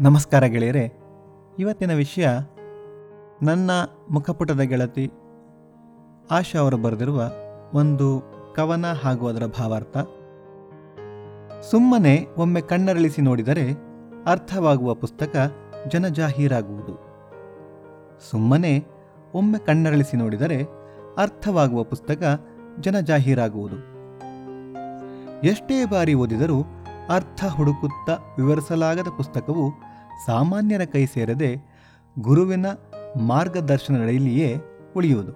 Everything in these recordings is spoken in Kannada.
ನಮಸ್ಕಾರ ಗೆಳೆಯರೆ, ಇವತ್ತಿನ ವಿಷಯ ನನ್ನ ಮುಖಪುಟದ ಗೆಳತಿ ಆಶಾ ಅವರು ಬರೆದಿರುವ ಒಂದು ಕವನ ಹಾಗೂ ಅದರ ಭಾವಾರ್ಥ. ಸುಮ್ಮನೆ ಒಮ್ಮೆ ಕಣ್ಣರಳಿಸಿ ನೋಡಿದರೆ ಅರ್ಥವಾಗುವ ಪುಸ್ತಕ ಜನಜಾಹೀರಾಗುವುದು. ಸುಮ್ಮನೆ ಒಮ್ಮೆ ಕಣ್ಣರಳಿಸಿ ನೋಡಿದರೆ ಅರ್ಥವಾಗುವ ಪುಸ್ತಕ ಜನಜಾಹೀರಾಗುವುದು. ಎಷ್ಟೇ ಬಾರಿ ಓದಿದರೂ ಅರ್ಥ ಹುಡುಕುತ್ತಾ ವಿವರಿಸಲಾಗದ ಪುಸ್ತಕವು ಸಾಮಾನ್ಯರ ಕೈ ಸೇರದೆ ಗುರುವಿನ ಮಾರ್ಗದರ್ಶನದಡಿಯಲ್ಲಿಯೇ ಉಳಿಯುವುದು.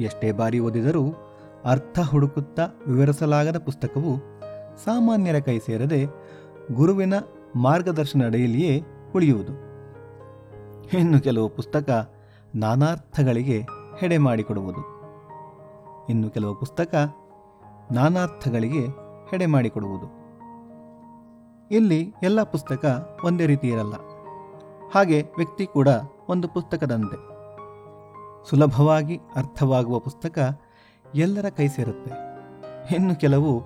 ಎಷ್ಟೇ ಬಾರಿ ಓದಿದರೂ ಅರ್ಥ ಹುಡುಕುತ್ತಾ ವಿವರಿಸಲಾಗದ ಪುಸ್ತಕವು ಸಾಮಾನ್ಯರ ಕೈ ಸೇರದೆ ಗುರುವಿನ ಮಾರ್ಗದರ್ಶನದಡಿಯಲ್ಲಿಯೇ ಉಳಿಯುವುದು. ಇನ್ನು ಕೆಲವು ಪುಸ್ತಕ ನಾನಾರ್ಥಗಳಿಗೆ ಹೆಡೆ ಮಾಡಿಕೊಡುವುದು. ಇನ್ನು ಕೆಲವು ಪುಸ್ತಕ ನಾನಾರ್ಥಗಳಿಗೆ ಹೆಡೆ ಮಾಡಿಕೊಡುವುದು. ಇಲ್ಲಿ ಎಲ್ಲ ಪುಸ್ತಕ ಒಂದೇ ರೀತಿ ಇರಲ್ಲ. ಹಾಗೆ ವ್ಯಕ್ತಿ ಕೂಡ ಒಂದು ಪುಸ್ತಕದಂತೆ. ಸುಲಭವಾಗಿ ಅರ್ಥವಾಗುವ ಪುಸ್ತಕ ಎಲ್ಲರ ಕೈ ಸೇರುತ್ತೆ. ಇನ್ನು ಕೆಲವು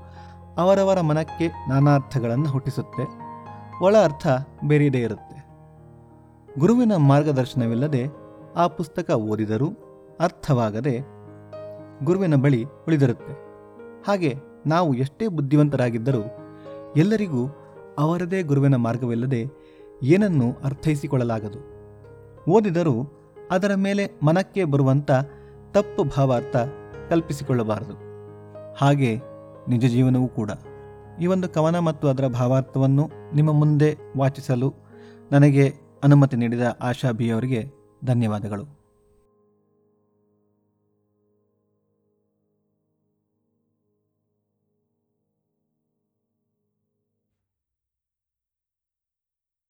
ಅವರವರ ಮನಕ್ಕೆ ನಾನಾರ್ಥಗಳನ್ನು ಹುಟ್ಟಿಸುತ್ತೆ. ಒಳ ಅರ್ಥ ಬೇರೆಯದೇ ಇರುತ್ತೆ. ಗುರುವಿನ ಮಾರ್ಗದರ್ಶನವಿಲ್ಲದೆ ಆ ಪುಸ್ತಕ ಓದಿದರೂ ಅರ್ಥವಾಗದೆ ಗುರುವಿನ ಬಳಿ ಉಳಿದಿರುತ್ತೆ. ಹಾಗೆ ನಾವು ಎಷ್ಟೇ ಬುದ್ಧಿವಂತರಾಗಿದ್ದರೂ ಎಲ್ಲರಿಗೂ ಅವರದೇ ಗುರುವಿನ ಮಾರ್ಗವಿಲ್ಲದೆ ಏನನ್ನು ಅರ್ಥೈಸಿಕೊಳ್ಳಲಾಗದು? ಓದಿದರೂ ಅದರ ಮೇಲೆ ಮನಕ್ಕೆ ಬರುವಂಥ ತಪ್ಪು ಭಾವಾರ್ಥ ಕಲ್ಪಿಸಿಕೊಳ್ಳಬಾರದು. ಹಾಗೆ ನಿಜ ಜೀವನವೂ ಕೂಡ. ಈ ಒಂದು ಕವನ ಮತ್ತು ಅದರ ಭಾವಾರ್ಥವನ್ನು ನಿಮ್ಮ ಮುಂದೆ ವಾಚಿಸಲು ನನಗೆ ಅನುಮತಿ ನೀಡಿದ ಆಶಾ ಬಿ ಅವರಿಗೆ ಧನ್ಯವಾದಗಳು.